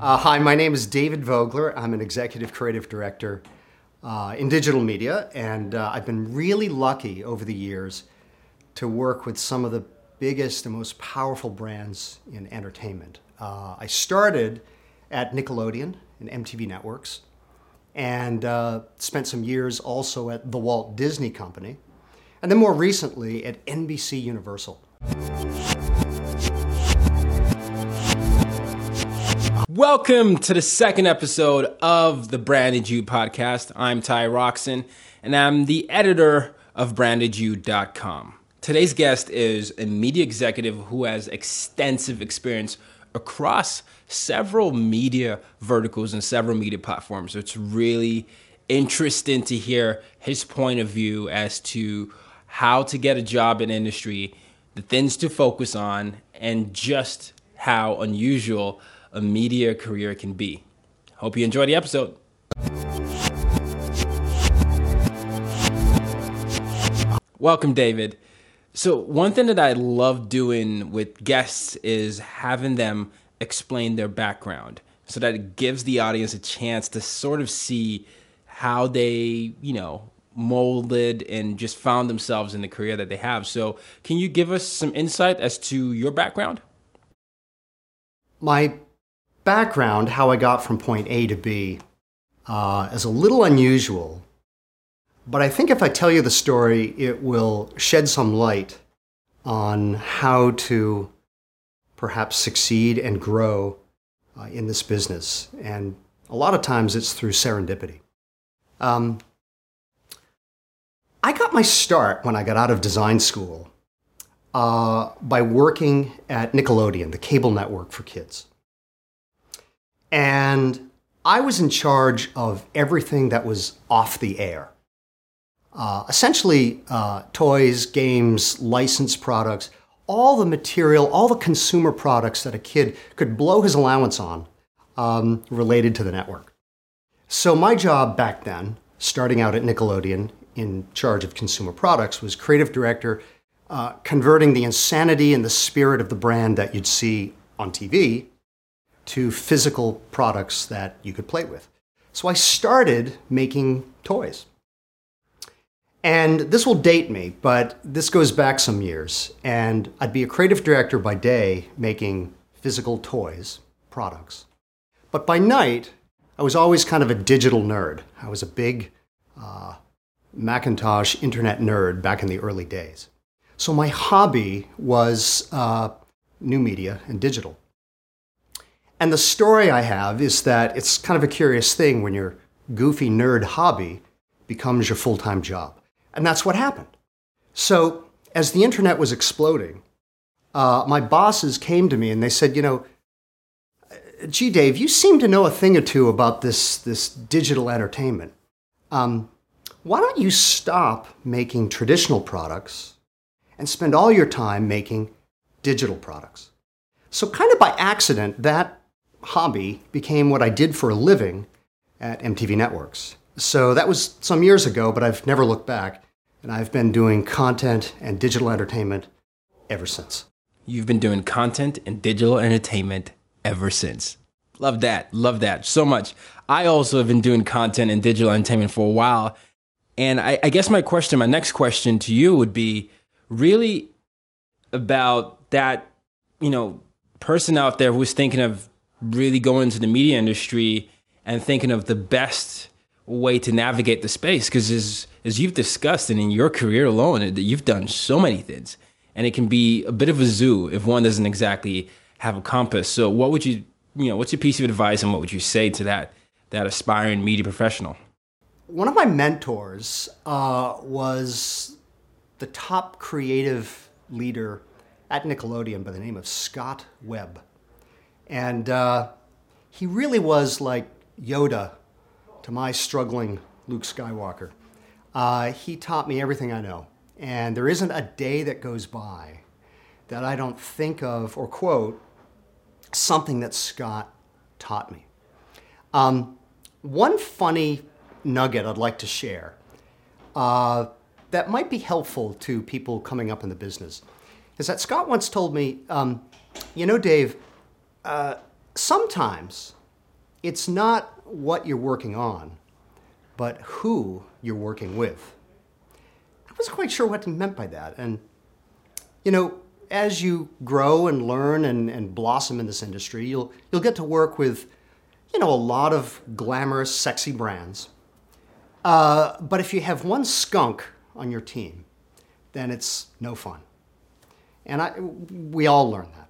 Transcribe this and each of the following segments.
Uh, hi, my name is David Vogler. I'm an executive creative director uh, in digital media, and uh, I've been really lucky over the years to work with some of the biggest and most powerful brands in entertainment. Uh, I started at Nickelodeon and MTV Networks and uh, spent some years also at the Walt Disney Company, and then more recently at NBC Universal. Welcome to the second episode of the Branded You podcast. I'm Ty Roxon, and I'm the editor of brandedu.com. Today's guest is a media executive who has extensive experience across several media verticals and several media platforms. It's really interesting to hear his point of view as to how to get a job in industry, the things to focus on, and just how unusual a media career can be. Hope you enjoy the episode. Welcome, David. So, one thing that I love doing with guests is having them explain their background so that it gives the audience a chance to sort of see how they, you know, molded and just found themselves in the career that they have. So, can you give us some insight as to your background? My background, how I got from point A to B, uh, is a little unusual, but I think if I tell you the story, it will shed some light on how to perhaps succeed and grow uh, in this business. And a lot of times it's through serendipity. Um, I got my start when I got out of design school uh, by working at Nickelodeon, the cable network for kids. And I was in charge of everything that was off the air. Uh, essentially, uh, toys, games, licensed products, all the material, all the consumer products that a kid could blow his allowance on um, related to the network. So, my job back then, starting out at Nickelodeon in charge of consumer products, was creative director, uh, converting the insanity and the spirit of the brand that you'd see on TV to physical products that you could play with. So, I started making toys. And this will date me, but this goes back some years. And I'd be a creative director by day making physical toys, products. But by night, I was always kind of a digital nerd. I was a big uh, Macintosh internet nerd back in the early days. So my hobby was uh, new media and digital. And the story I have is that it's kind of a curious thing when your goofy nerd hobby becomes your full time job. And that's what happened. So, as the internet was exploding, uh, my bosses came to me and they said, you know, gee, Dave, you seem to know a thing or two about this, this digital entertainment. Um, why don't you stop making traditional products and spend all your time making digital products? So, kind of by accident, that hobby became what I did for a living at MTV Networks. So that was some years ago, but I've never looked back. And I've been doing content and digital entertainment ever since. You've been doing content and digital entertainment ever since. Love that. Love that so much. I also have been doing content and digital entertainment for a while. And I, I guess my question, my next question to you would be really about that, you know, person out there who's thinking of really going into the media industry and thinking of the best way to navigate the space. Because as as you've discussed and in your career alone you've done so many things. And it can be a bit of a zoo if one doesn't exactly have a compass. So what would you you know what's your piece of advice and what would you say to that that aspiring media professional? One of my mentors uh, was the top creative leader at nickelodeon by the name of scott webb And uh, he really was like Yoda to my struggling Luke Skywalker. Uh, he taught me everything I know. And there isn't a day that goes by that I don't think of or quote something that Scott taught me. Um, one funny nugget I'd like to share uh, that might be helpful to people coming up in the business is that Scott once told me, um, you know, Dave, sometimes it's not what you're working on, but who you're working with. I wasn't quite sure what he meant by that. And, you know, as you grow and learn and, and blossom in this industry, you'll, you'll get to work with, you know, a lot of glamorous, sexy brands. Uh, but if you have one skunk on your team, then it's no fun. And I, we all learn that.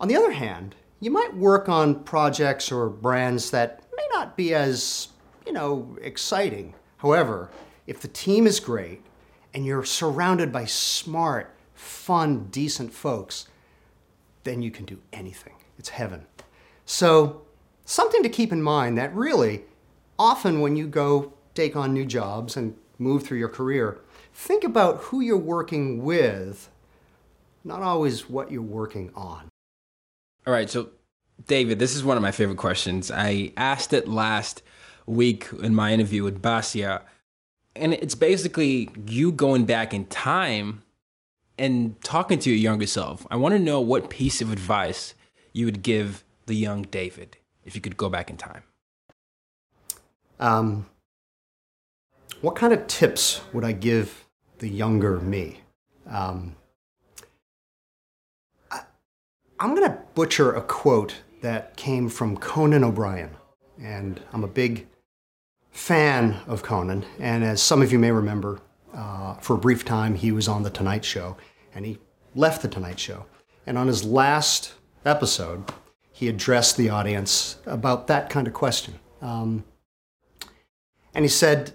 On the other hand, you might work on projects or brands that may not be as, you know, exciting. However, if the team is great and you're surrounded by smart, fun, decent folks, then you can do anything. It's heaven. So, something to keep in mind that really, often when you go take on new jobs and move through your career, think about who you're working with, not always what you're working on. All right, so David, this is one of my favorite questions. I asked it last week in my interview with Basia, and it's basically you going back in time and talking to your younger self. I want to know what piece of advice you would give the young David if you could go back in time. Um, what kind of tips would I give the younger me? Um, I'm going to butcher a quote that came from Conan O'Brien. And I'm a big fan of Conan. And as some of you may remember, uh, for a brief time, he was on The Tonight Show, and he left The Tonight Show. And on his last episode, he addressed the audience about that kind of question. Um, and he said,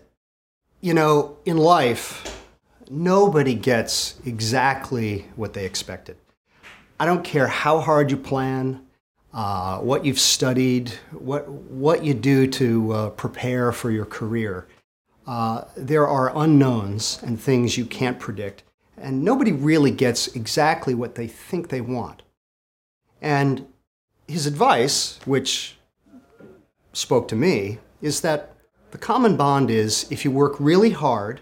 You know, in life, nobody gets exactly what they expected. I don't care how hard you plan, uh, what you've studied, what, what you do to uh, prepare for your career. Uh, there are unknowns and things you can't predict, and nobody really gets exactly what they think they want. And his advice, which spoke to me, is that the common bond is if you work really hard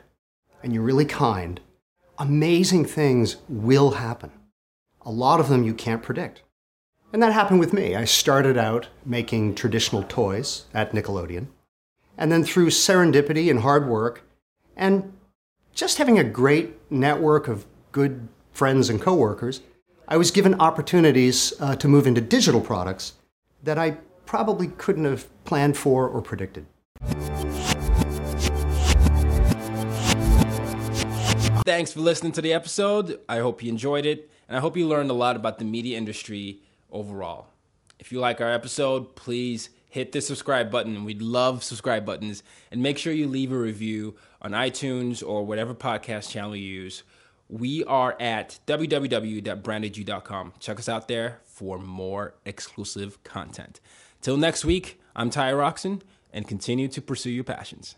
and you're really kind, amazing things will happen. A lot of them you can't predict. And that happened with me. I started out making traditional toys at Nickelodeon. And then through serendipity and hard work, and just having a great network of good friends and coworkers, I was given opportunities uh, to move into digital products that I probably couldn't have planned for or predicted. Thanks for listening to the episode. I hope you enjoyed it, and I hope you learned a lot about the media industry overall. If you like our episode, please hit the subscribe button. We'd love subscribe buttons. And make sure you leave a review on iTunes or whatever podcast channel you use. We are at www.brandedu.com. Check us out there for more exclusive content. Till next week, I'm Ty Roxon, and continue to pursue your passions.